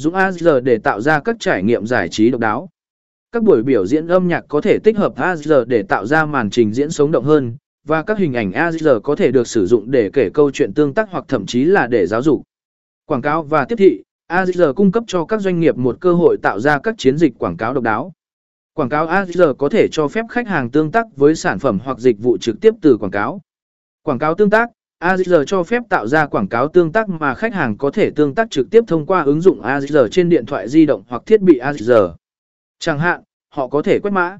dùng AR để tạo ra các trải nghiệm giải trí độc đáo. Các buổi biểu diễn âm nhạc có thể tích hợp AR để tạo ra màn trình diễn sống động hơn, và các hình ảnh AR có thể được sử dụng để kể câu chuyện tương tác hoặc thậm chí là để giáo dục. Quảng cáo và tiếp thị AR cung cấp cho các doanh nghiệp một cơ hội tạo ra các chiến dịch quảng cáo độc đáo. Quảng cáo AR có thể cho phép khách hàng tương tác với sản phẩm hoặc dịch vụ trực tiếp từ quảng cáo. Quảng cáo tương tác AZR cho phép tạo ra quảng cáo tương tác mà khách hàng có thể tương tác trực tiếp thông qua ứng dụng AZR trên điện thoại di động hoặc thiết bị AZR. Chẳng hạn, họ có thể quét mã,